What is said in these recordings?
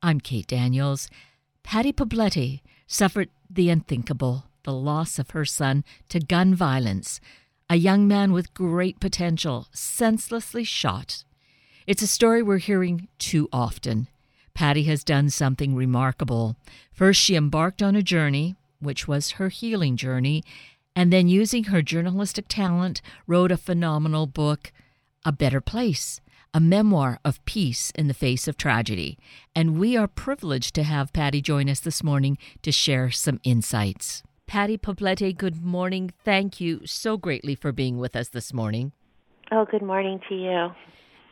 I'm Kate Daniels. Patty Poblete suffered the unthinkable, the loss of her son to gun violence. A young man with great potential, senselessly shot. It's a story we're hearing too often. Patty has done something remarkable. First, she embarked on a journey, which was her healing journey, and then, using her journalistic talent, wrote a phenomenal book, A Better Place a memoir of peace in the face of tragedy. And we are privileged to have Patty join us this morning to share some insights. Patty Poblete, good morning. Thank you so greatly for being with us this morning. Oh, good morning to you.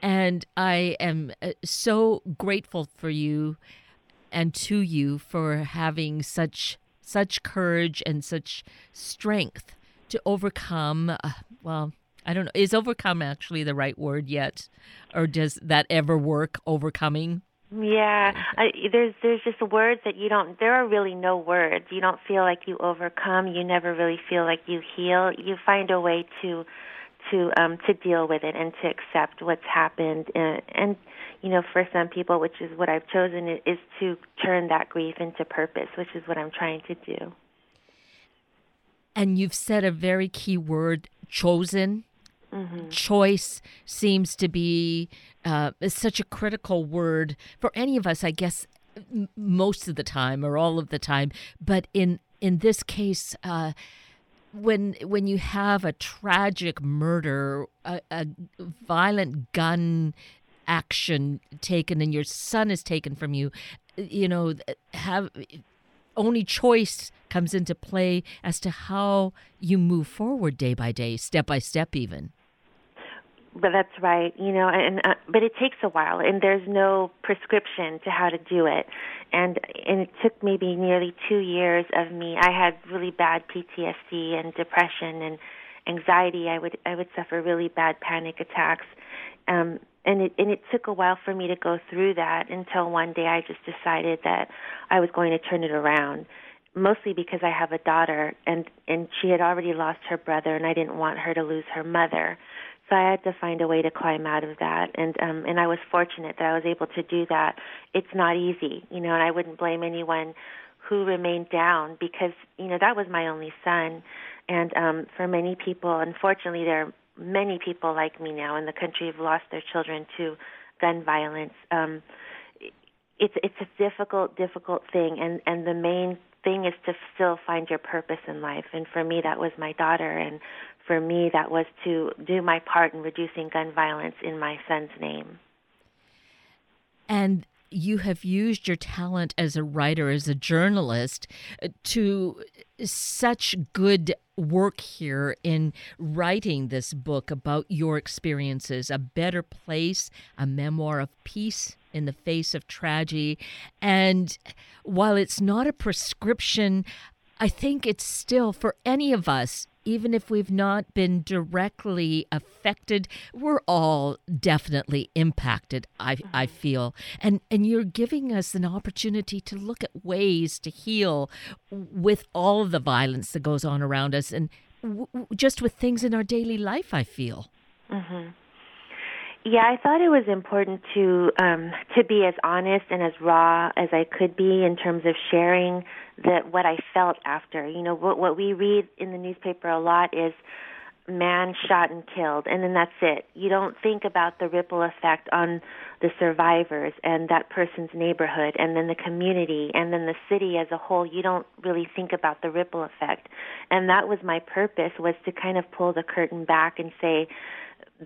And I am uh, so grateful for you and to you for having such such courage and such strength to overcome uh, well I don't know. Is overcome actually the right word yet, or does that ever work? Overcoming. Yeah, I, there's there's just words that you don't. There are really no words. You don't feel like you overcome. You never really feel like you heal. You find a way to to um to deal with it and to accept what's happened and, and you know for some people which is what I've chosen is to turn that grief into purpose which is what I'm trying to do and you've said a very key word chosen Mm-hmm. Choice seems to be uh, such a critical word for any of us, I guess, m- most of the time or all of the time. But in in this case, uh, when when you have a tragic murder, a, a violent gun action taken, and your son is taken from you, you know, have only choice comes into play as to how you move forward day by day, step by step, even. But that's right you know and uh, but it takes a while and there's no prescription to how to do it. And and it took maybe nearly 2 years of me. I had really bad PTSD and depression and anxiety. I would I would suffer really bad panic attacks. Um and it and it took a while for me to go through that until one day I just decided that I was going to turn it around mostly because I have a daughter and and she had already lost her brother and I didn't want her to lose her mother so I had to find a way to climb out of that, and um, and I was fortunate that I was able to do that. It's not easy, you know, and I wouldn't blame anyone who remained down because you know that was my only son, and um, for many people, unfortunately, there many people like me now in the country who've lost their children to gun violence. Um, it's it's a difficult, difficult thing, and and the main thing is to still find your purpose in life. And for me, that was my daughter, and for me, that was to do my part in reducing gun violence in my son's name. And you have used your talent as a writer, as a journalist, uh, to such good work here in writing this book about your experiences A Better Place, a memoir of peace in the face of tragedy. And while it's not a prescription, I think it's still for any of us even if we've not been directly affected, we're all definitely impacted, I, I mm-hmm. feel. And, and you're giving us an opportunity to look at ways to heal with all the violence that goes on around us and w- just with things in our daily life, I feel. Mm-hmm. Yeah, I thought it was important to um, to be as honest and as raw as I could be in terms of sharing that what I felt after. You know, what what we read in the newspaper a lot is man shot and killed, and then that's it. You don't think about the ripple effect on the survivors and that person's neighborhood, and then the community, and then the city as a whole. You don't really think about the ripple effect, and that was my purpose was to kind of pull the curtain back and say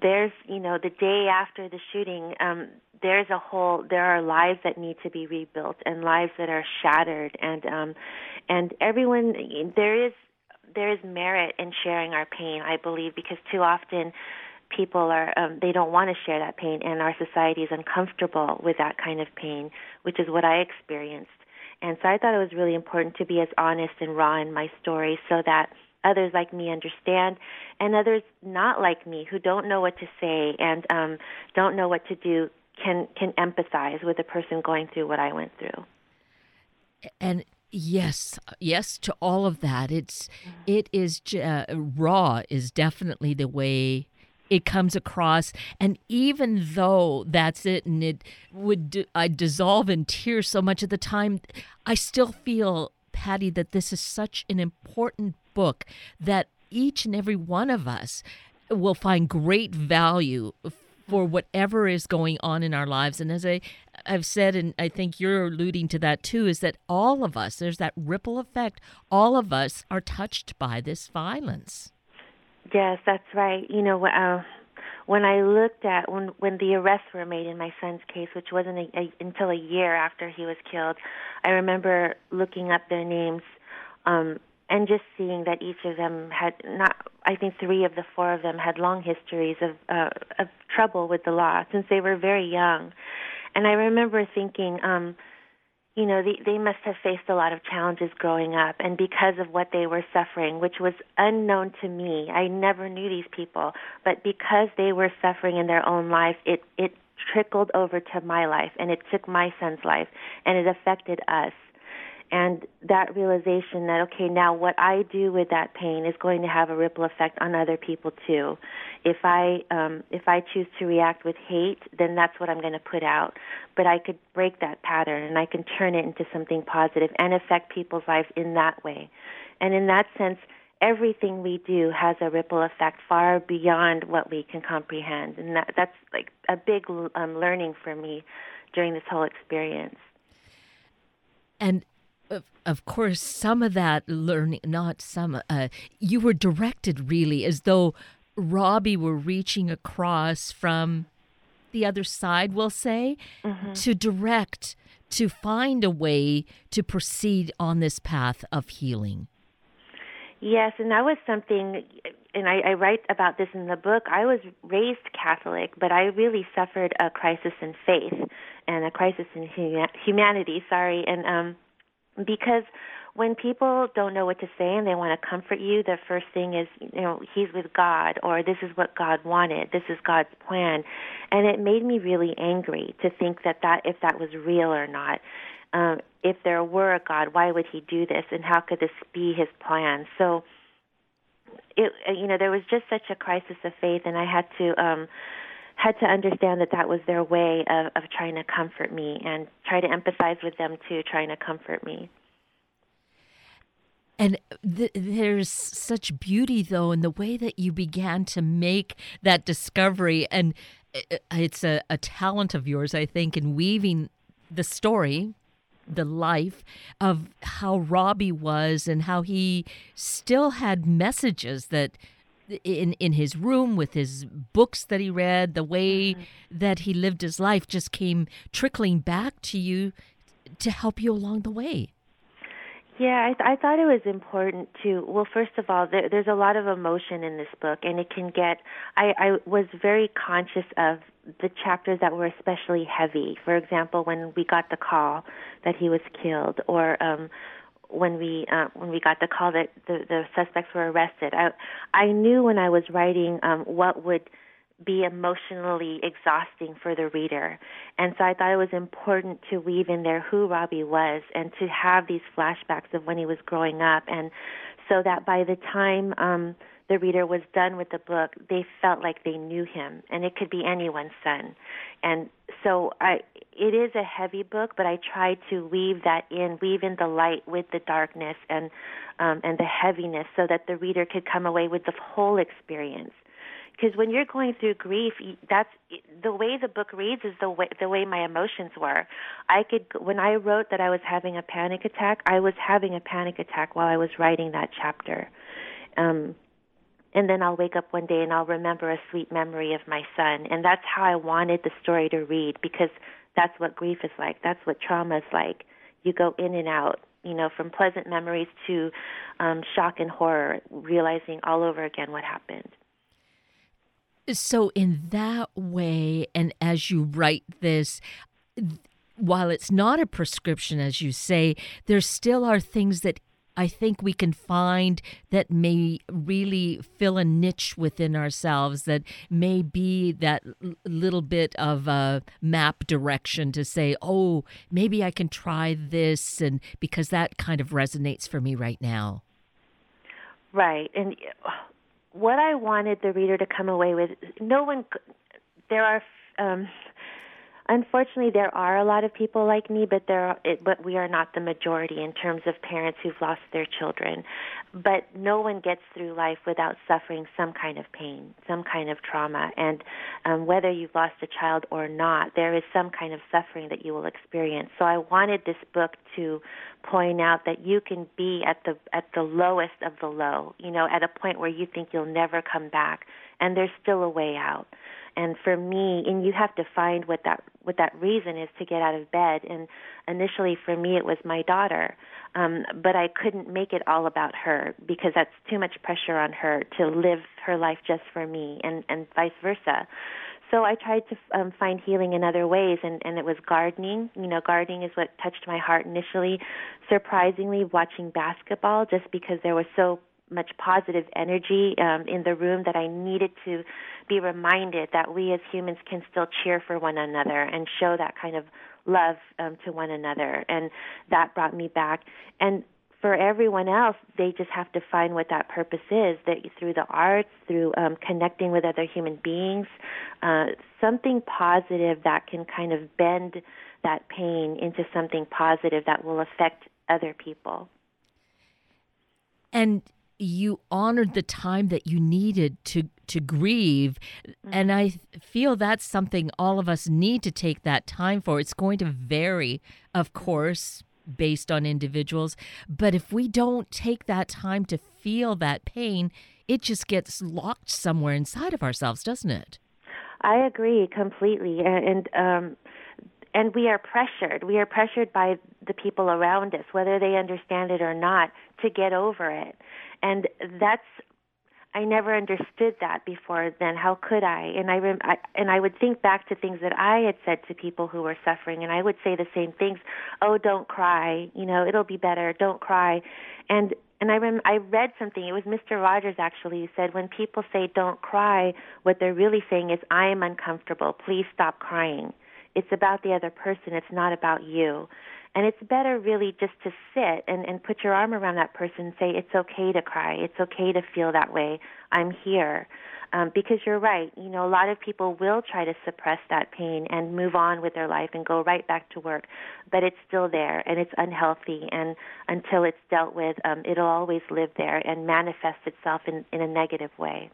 there's you know the day after the shooting um there's a whole there are lives that need to be rebuilt and lives that are shattered. And um and everyone there is there is merit in sharing our pain i believe because too often people are um they don't want to share that pain and our society is uncomfortable with that kind of pain which is what i experienced. And so i thought it was really important to be as honest and raw in my story so that others like me understand, and others not like me who don't know what to say and um, don't know what to do can can empathize with a person going through what I went through. And yes, yes to all of that. It's it is uh, raw is definitely the way it comes across. And even though that's it, and it would I dissolve in tears so much at the time, I still feel, Patty, that this is such an important book that each and every one of us will find great value for whatever is going on in our lives. And as I, I've said, and I think you're alluding to that too, is that all of us, there's that ripple effect, all of us are touched by this violence. Yes, that's right. You know, uh, when I looked at when when the arrests were made in my son's case, which wasn't a, a, until a year after he was killed, I remember looking up their names um, and just seeing that each of them had not. I think three of the four of them had long histories of uh, of trouble with the law since they were very young, and I remember thinking. um you know, they, they must have faced a lot of challenges growing up, and because of what they were suffering, which was unknown to me, I never knew these people, but because they were suffering in their own life, it it trickled over to my life, and it took my son's life, and it affected us and that realization that okay now what i do with that pain is going to have a ripple effect on other people too. If i um if i choose to react with hate then that's what i'm going to put out. But i could break that pattern and i can turn it into something positive and affect people's lives in that way. And in that sense everything we do has a ripple effect far beyond what we can comprehend. And that that's like a big um learning for me during this whole experience. And of, of course, some of that learning, not some, uh, you were directed really as though Robby were reaching across from the other side, we'll say, mm-hmm. to direct, to find a way to proceed on this path of healing. Yes, and that was something, and I, I write about this in the book. I was raised Catholic, but I really suffered a crisis in faith and a crisis in humanity. Sorry, and um, because when people don't know what to say and they want to comfort you, the first thing is, you know, he's with God or this is what God wanted, this is God's plan. And it made me really angry to think that that if that was real or not. Um, if there were a God, why would he do this and how could this be his plan? So it you know, there was just such a crisis of faith and I had to um had to understand that that was their way of, of trying to comfort me and try to empathize with them too, trying to comfort me. And th- there's such beauty, though, in the way that you began to make that discovery. And uh, uh, it's a, a talent of yours, I think, in weaving the story, the life of how Robby was and how he still had messages that in in his room with his books that he read, the way mm-hmm. that he lived his life just came trickling back to you to help you along the way. Yeah, I, th- I thought it was important to. Well, first of all, there, there's a lot of emotion in this book, and it can get. I, I was very conscious of the chapters that were especially heavy. For example, when we got the call that he was killed, or um, when we uh, when we got the call that the, the suspects were arrested. I I knew when I was writing um, what would be emotionally exhausting for the reader, and so I thought it was important to weave in there who Robby was and to have these flashbacks of when he was growing up, and so that by the time um, the reader was done with the book, they felt like they knew him, and it could be anyone's son. And so I, it is a heavy book, but I try to weave that in, weave in the light with the darkness and um, and the heaviness, so that the reader could come away with the whole experience. Because when you're going through grief, that's the way the book reads is the way the way my emotions were. I could when I wrote that I was having a panic attack, I was having a panic attack while I was writing that chapter. Um, and then I'll wake up one day and I'll remember a sweet memory of my son. And that's how I wanted the story to read because that's what grief is like. That's what trauma is like. You go in and out, you know, from pleasant memories to um, shock and horror, realizing all over again what happened. So, in that way, and as you write this, while it's not a prescription, as you say, there still are things that I think we can find that may really fill a niche within ourselves that may be that little bit of a map direction to say, oh, maybe I can try this, and because that kind of resonates for me right now. Right. And what I wanted the reader to come away with, no one, there are, um, unfortunately, there are a lot of people like me, but there, are, it, but we are not the majority in terms of parents who've lost their children. But no one gets through life without suffering some kind of pain, some kind of trauma, and um, whether you've lost a child or not, there is some kind of suffering that you will experience. So I wanted this book to point out that you can be at the at the lowest of the low, you know, at a point where you think you'll never come back, and there's still a way out. And for me, and you have to find what that what that reason is to get out of bed. And initially, for me, it was my daughter, um, but I couldn't make it all about her because that's too much pressure on her to live her life just for me, and and vice versa so I tried to um, find healing in other ways, and, and it was gardening. You know, gardening is what touched my heart initially. Surprisingly, watching basketball, just because there was so much positive energy um, in the room that I needed to be reminded that we as humans can still cheer for one another and show that kind of love um, to one another. And that brought me back. And for everyone else, they just have to find what that purpose is. That through the arts, through um, connecting with other human beings, uh, something positive that can kind of bend that pain into something positive that will affect other people. And you honored the time that you needed to to grieve mm-hmm. and i feel that's something all of us need to take that time for it's going to vary of course based on individuals. But if we don't take that time to feel that pain, it just gets locked somewhere inside of ourselves, doesn't it? I agree completely. And, um, and we are pressured. We are pressured by the people around us, whether they understand it or not, to get over it. And that's I never understood that before then. How could I? And I, rem- I and I would think back to things that I had said to people who were suffering, and I would say the same things. Oh, don't cry. You know, it'll be better. Don't cry. And and I rem- I read something. It was Mr. Rogers actually who said when people say don't cry, what they're really saying is I am uncomfortable. Please stop crying. It's about the other person. It's not about you. And it's better really just to sit and, and put your arm around that person and say, it's okay to cry. It's okay to feel that way. I'm here. Um, because you're right. You know, a lot of people will try to suppress that pain and move on with their life and go right back to work, but it's still there and it's unhealthy. And until it's dealt with, um, it'll always live there and manifest itself in, in a negative way.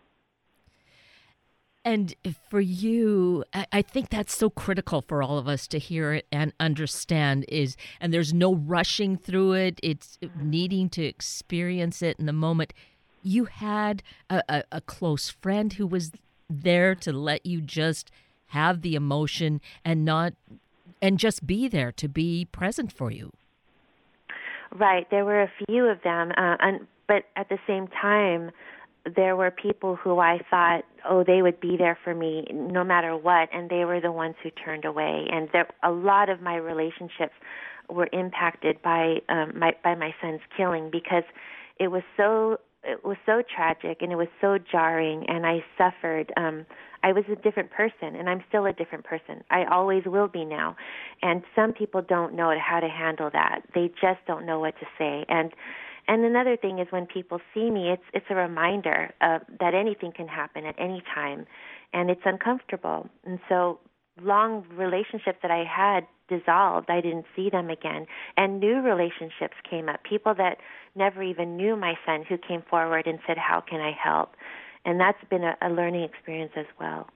And for you, I think that's so critical for all of us to hear it and understand is and there's no rushing through it. It's needing to experience it in the moment. You had a, a, a close friend who was there to let you just have the emotion and not and just be there to be present for you. Right. There were a few of them, uh, and, but at the same time, there were people who I thought, oh, they would be there for me no matter what, and they were the ones who turned away. And there, a lot of my relationships were impacted by um, my by my son's killing because it was so it was so tragic and it was so jarring, and I suffered. Um, I was a different person, and I'm still a different person. I always will be now. And some people don't know how to handle that. They just don't know what to say, and and another thing is when people see me, it's it's a reminder uh, that anything can happen at any time, and it's uncomfortable. And so long relationships that I had dissolved. I didn't see them again, and new relationships came up. People that never even knew my son who came forward and said, "How can I help?" And that's been a, a learning experience as well.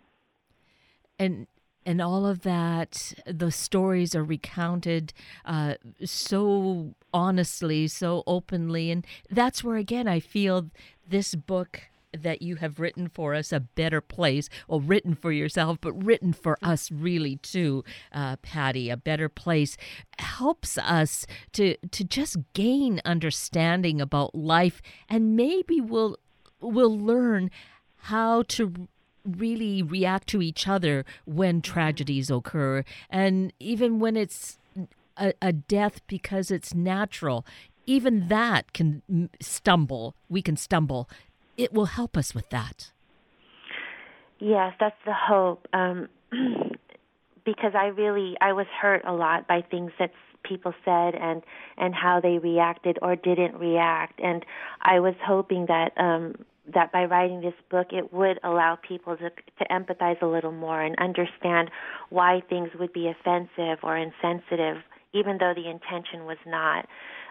And and all of that, the stories are recounted uh, so honestly, so openly. And that's where, again, I feel this book that you have written for us, A Better Place, or written for yourself, but written for us really too, uh, Patty, A Better Place, helps us to, to just gain understanding about life and maybe we'll, we'll learn how to really react to each other when tragedies occur. And even when it's a, a death because it's natural, even that can stumble. We can stumble. It will help us with that. Yes, that's the hope. Um, because I really I was hurt a lot by things that people said and and how they reacted or didn't react, and I was hoping that um, that by writing this book, it would allow people to to empathize a little more and understand why things would be offensive or insensitive, even though the intention was not.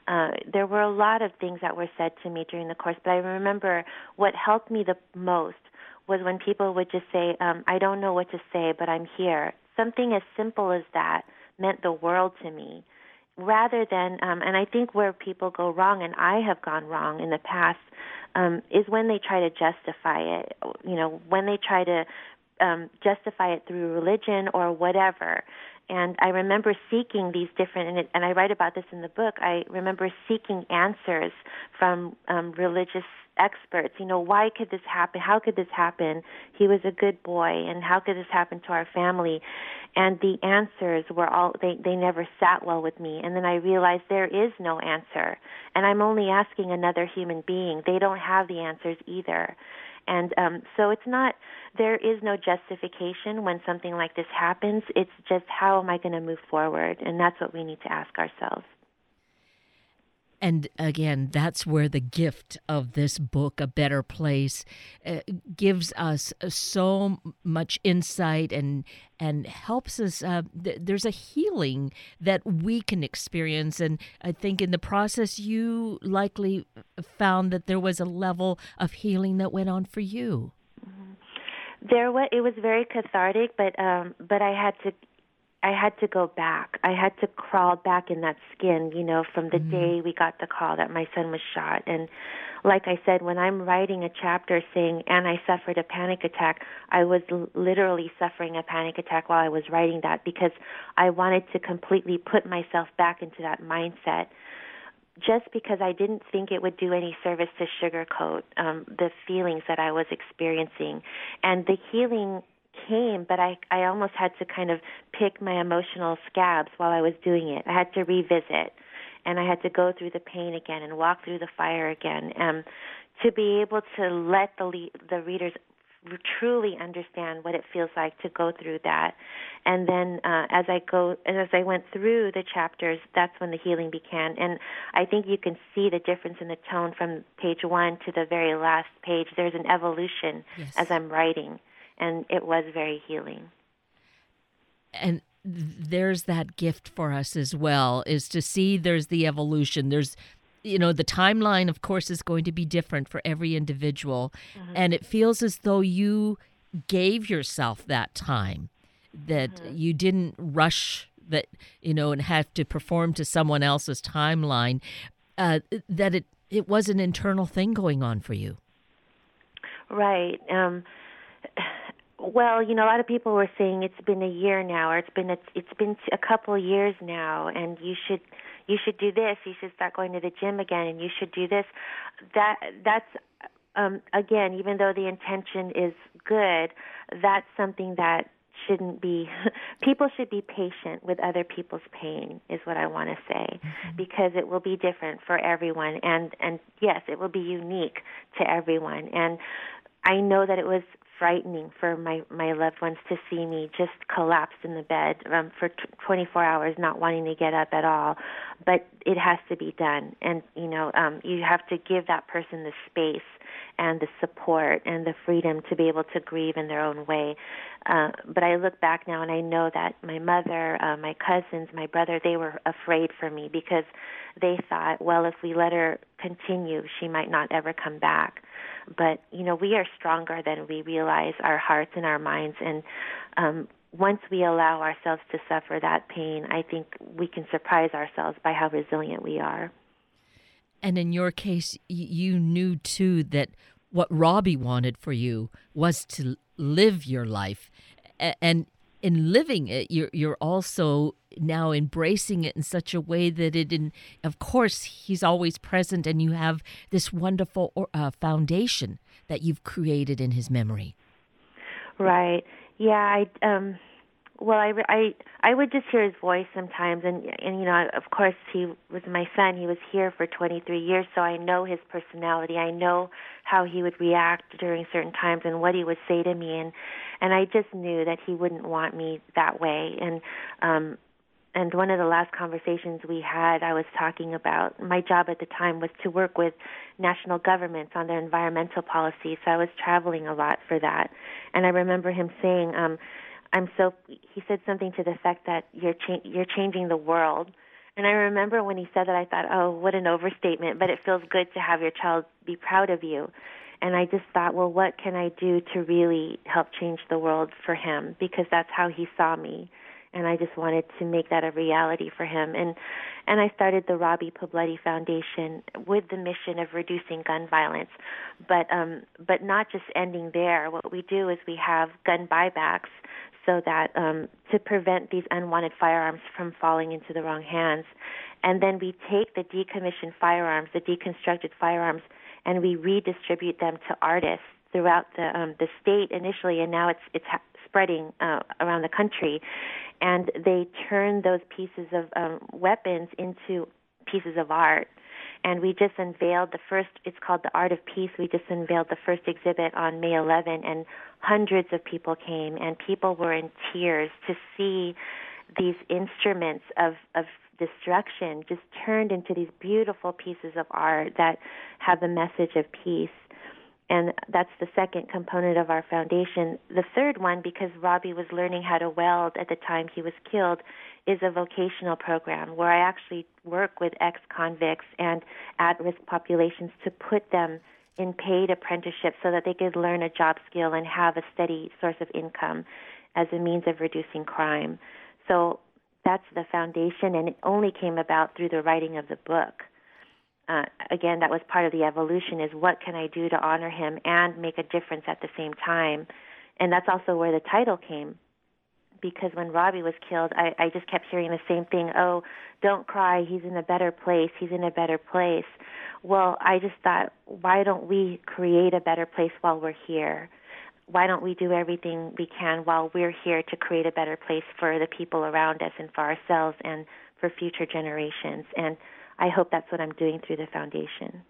Uh, there were a lot of things that were said to me during the course, but I remember what helped me the most was when people would just say, um, "I don't know what to say, but I'm here." Something as simple as that meant the world to me rather than um, and I think where people go wrong and I have gone wrong in the past um, is when they try to justify it. You know, when they try to um, justify it through religion or whatever. And I remember seeking these different, and, it, and I write about this in the book. I remember seeking answers from um, religious experts. You know, why could this happen? How could this happen? He was a good boy, and how could this happen to our family? And the answers were all they they never sat well with me. And then I realized there is no answer, and I'm only asking another human being. They don't have the answers either. And um, so it's not, there is no justification when something like this happens. It's just how am I going to move forward? And that's what we need to ask ourselves. And again, that's where the gift of this book, A Better Place, uh, gives us so much insight and and helps us. Uh, th- there's a healing that we can experience, and I think in the process, you likely found that there was a level of healing that went on for you. Mm-hmm. There was it was very cathartic, but um, but I had to I had to go back. I had to crawl back in that skin, you know, from the mm-hmm. day we got the call that my son was shot. And like I said, when I'm writing a chapter saying, and I suffered a panic attack, I was l- literally suffering a panic attack while I was writing that because I wanted to completely put myself back into that mindset just because I didn't think it would do any service to sugarcoat um, the feelings that I was experiencing. And the healing came, but I I almost had to kind of pick my emotional scabs while I was doing it. I had to revisit, and I had to go through the pain again and walk through the fire again, um, to be able to let the le- the readers truly understand what it feels like to go through that. And then uh, as I go, as I went through the chapters, that's when the healing began. And I think you can see the difference in the tone from page one to the very last page. There's an evolution yes. as I'm writing and it was very healing. And there's that gift for us as well is to see there's the evolution. There's you know the timeline of course is going to be different for every individual mm-hmm. and it feels as though you gave yourself that time that mm-hmm. you didn't rush that you know and have to perform to someone else's timeline uh, that it it was an internal thing going on for you right um well, you know, a lot of people were saying it's been a year now, or it's been a, it's been a couple of years now, and you should you should do this. You should start going to the gym again, and you should do this. That that's um, again, even though the intention is good, that's something that shouldn't be people should be patient with other people's pain is what I want to say mm-hmm. because it will be different for everyone and and yes it will be unique to everyone and I know that it was frightening for my my loved ones to see me just collapsed in the bed um, for t- 24 hours, not wanting to get up at all. But it has to be done, and you know, um, you have to give that person the space and the support and the freedom to be able to grieve in their own way. Uh, but I look back now and I know that my mother, uh, my cousins, my brother, they were afraid for me because they thought, well, if we let her continue, she might not ever come back but you know we are stronger than we realize our hearts and our minds. And um once we allow ourselves to suffer that pain i think we can surprise ourselves by how resilient we are. And in your case you knew too that what robby wanted for you was to live your life. And in living it you're you're also now embracing it in such a way that it in of course he's always present and you have this wonderful uh, foundation that you've created in his memory. Right. Yeah i um well i i i would just hear his voice sometimes and and you know of course he was my son. He was here for 23 years so i know his personality. I know how he would react during certain times and what he would say to me. And and i just knew that he wouldn't want me that way and um and one of the last conversations we had, I was talking about my job at the time was to work with national governments on their environmental policies. So I was traveling a lot for that. And I remember him saying, um, I'm so, he said something to the effect that you're, cha- you're changing the world. And I remember when he said that, I thought, oh, what an overstatement, but it feels good to have your child be proud of you. And I just thought, well, what can I do to really help change the world for him? Because that's how he saw me and I just wanted to make that a reality for him. And and I started the Robby Poblete Foundation with the mission of reducing gun violence, but um, but not just ending there. What we do is we have gun buybacks so that um, to prevent these unwanted firearms from falling into the wrong hands, and then we take the decommissioned firearms, the deconstructed firearms, and we redistribute them to artists throughout the um, the state initially, and now it's it's ha- spreading uh, around the country and they turn those pieces of um, weapons into pieces of art. And we just unveiled the first, it's called The Art of Peace. We just unveiled the first exhibit on May 11, and hundreds of people came, and people were in tears to see these instruments of, of destruction just turned into these beautiful pieces of art that have the message of peace and that's the second component of our foundation. The third one, because Robby was learning how to weld at the time he was killed, is a vocational program where I actually work with ex convicts and at risk populations to put them in paid apprenticeships so that they could learn a job skill and have a steady source of income as a means of reducing crime. So that's the foundation, and it only came about through the writing of the book uh, again, that was part of the evolution is what can I do to honor him and make a difference at the same time. And that's also where the title came. Because when Robby was killed, I, I just kept hearing the same thing. Oh, don't cry. He's in a better place. He's in a better place. Well, I just thought, why don't we create a better place while we're here? Why don't we do everything we can while we're here to create a better place for the people around us and for ourselves and for future generations? And I hope that's what I'm doing through the foundation.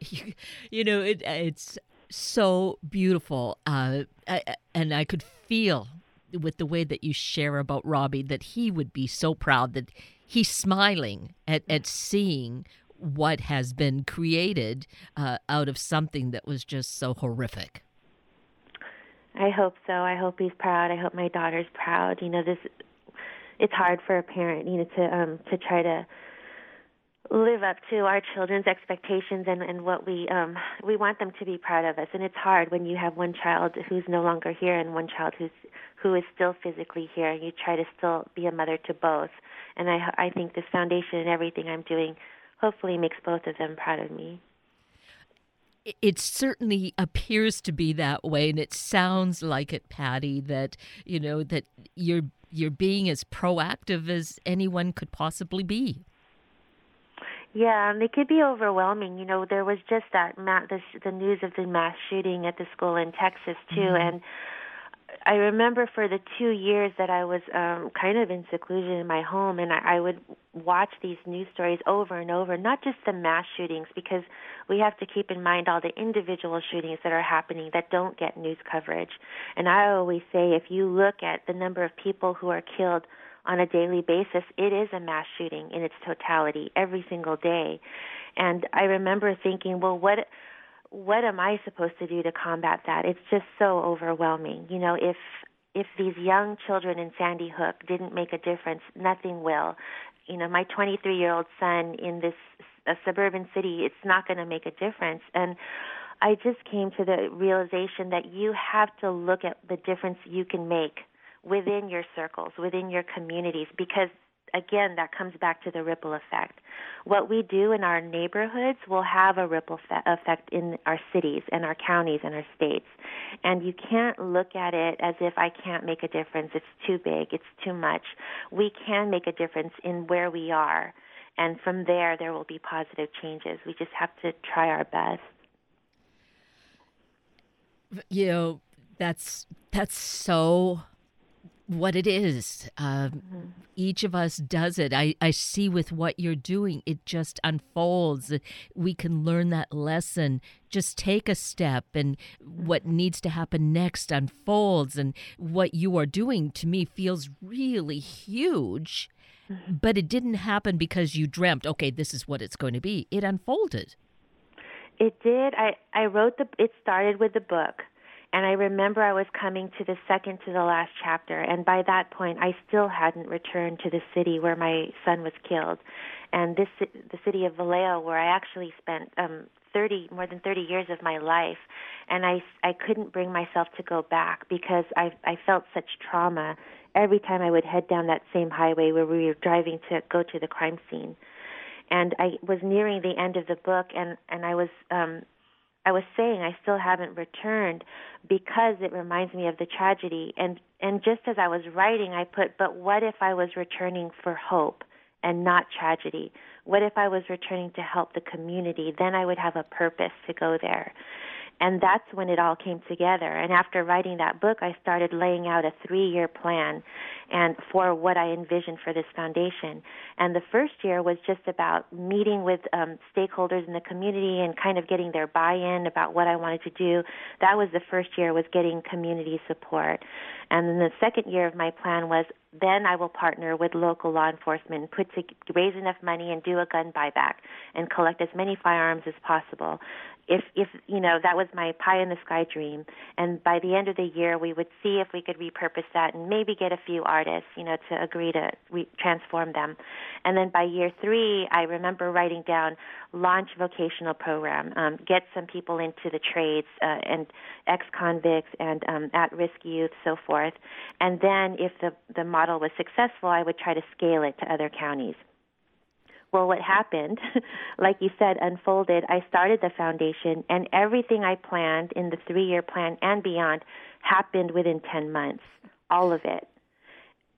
You, you know, it, it's so beautiful, uh, I, and I could feel with the way that you share about Robby that he would be so proud that he's smiling at, at seeing what has been created uh, out of something that was just so horrific. I hope so. I hope he's proud. I hope my daughter's proud. You know, this it's hard for a parent, you know, to um to try to live up to our children's expectations and and what we um we want them to be proud of us and it's hard when you have one child who's no longer here and one child who's who is still physically here and you try to still be a mother to both and i i think this foundation and everything i'm doing hopefully makes both of them proud of me it certainly appears to be that way and it sounds like it patty that you know that you're you're being as proactive as anyone could possibly be. Yeah, and it could be overwhelming. You know, there was just that ma- the, the news of the mass shooting at the school in Texas too, mm-hmm. and I remember for the two years that I was um, kind of in seclusion in my home, and I, I would watch these news stories over and over, not just the mass shootings, because we have to keep in mind all the individual shootings that are happening that don't get news coverage. And I always say if you look at the number of people who are killed on a daily basis, it is a mass shooting in its totality every single day. And I remember thinking, well, what what am I supposed to do to combat that? It's just so overwhelming. You know, if if these young children in Sandy Hook didn't make a difference, nothing will. You know, my 23 year old son in this a suburban city, it's not going to make a difference. And I just came to the realization that you have to look at the difference you can make within your circles, within your communities, because again, that comes back to the ripple effect. What we do in our neighborhoods will have a ripple effect in our cities and our counties and our states. And you can't look at it as if I can't make a difference. It's too big. It's too much. We can make a difference in where we are. And from there, there will be positive changes. We just have to try our best. You know, that's that's so what it is. Uh, mm-hmm. Each of us does it. I, I see with what you're doing, it just unfolds. We can learn that lesson. Just take a step, and what needs to happen next unfolds. And what you are doing to me feels really huge. Mm-hmm. But it didn't happen because you dreamt, okay, this is what it's going to be. It unfolded. It did. I, I wrote the, it started with the book and I remember I was coming to the second to the last chapter, and by that point, I still hadn't returned to the city where my son was killed, and this the city of Vallejo, where I actually spent um, 30 more than 30 years of my life, and I I couldn't bring myself to go back because I I felt such trauma every time I would head down that same highway where we were driving to go to the crime scene. And I was nearing the end of the book and and I was um I was saying I still haven't returned because it reminds me of the tragedy. And and just as I was writing I put but what if I was returning for hope and not tragedy? What if I was returning to help the community? Then I would have a purpose to go there and that's when it all came together and after writing that book I started laying out a 3 year plan and for what I envisioned for this foundation. And the first year was just about meeting with um, stakeholders in the community and kind of getting their buy-in about what I wanted to do. That was the first year was getting community support. And then the second year of my plan was then I will partner with local law enforcement put to raise enough money and do a gun buyback and collect as many firearms as possible if if you know that was my pie in the sky dream. And by the end of the year we would see if we could repurpose that and maybe get a few artists you know to agree to re- transform them. And then by year three i remember writing down launch vocational program um, get some people into the trades uh, and ex convicts and um, at risk youth so forth. And then if the the model was successful i would try to scale it to other counties well, what happened, like you said, unfolded. I started the foundation, and everything I planned in the three year plan and beyond happened within 10 months. All of it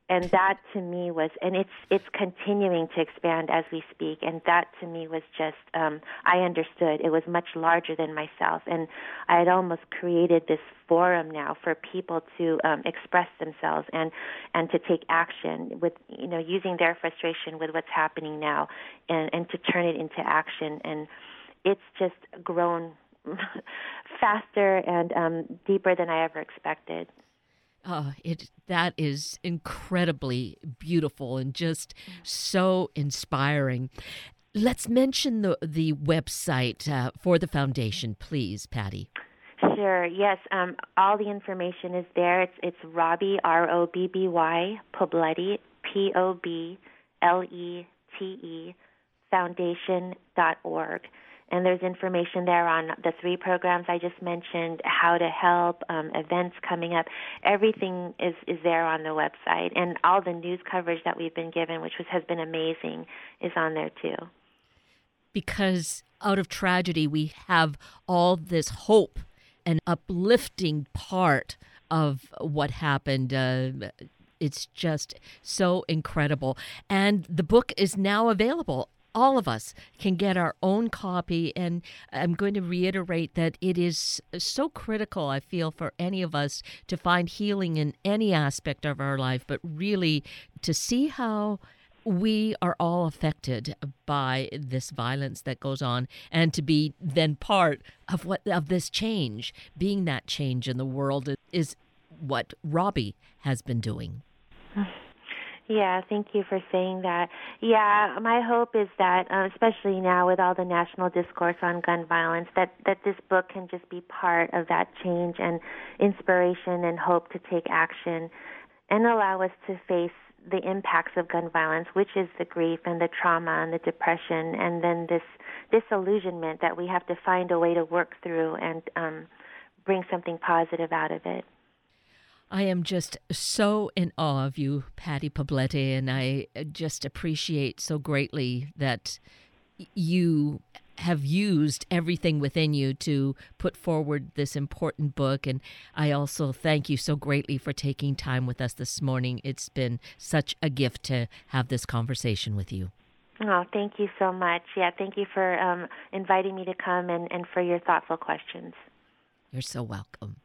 and that to me was and it's it's continuing to expand as we speak. And that to me was just um i understood. It was much larger than myself. And i had almost created this forum now for people to um express themselves and and to take action with you know using their frustration with what's happening now and and to turn it into action. And it's just grown faster and um deeper than i ever expected uh, it that is incredibly beautiful and just so inspiring. Let's mention the the website uh, for the foundation, please, Patty. Sure. Yes. Um, all the information is there. It's it's Robby R O B B Y Poblete P O B L E T E Foundation dot org and there's information there on the three programs I just mentioned, how to help, um, events coming up. Everything is is there on the website, and all the news coverage that we've been given, which was, has been amazing, is on there too. Because out of tragedy, we have all this hope, an uplifting part of what happened. Uh, it's just so incredible. And the book is now available all of us can get our own copy. And I'm going to reiterate that it is so critical, I feel, for any of us to find healing in any aspect of our life, but really to see how we are all affected by this violence that goes on and to be then part of what of this change being that change in the world is what robby has been doing Yeah, thank you for saying that. Yeah, my hope is that, um, especially now with all the national discourse on gun violence, that that this book can just be part of that change and inspiration and hope to take action, and allow us to face the impacts of gun violence, which is the grief and the trauma and the depression, and then this disillusionment that we have to find a way to work through and um, bring something positive out of it. I am just so in awe of you, Patty Poblete, and I just appreciate so greatly that you have used everything within you to put forward this important book. And I also thank you so greatly for taking time with us this morning. It's been such a gift to have this conversation with you. Oh, thank you so much. Yeah, thank you for um, inviting me to come and, and for your thoughtful questions. You're so welcome.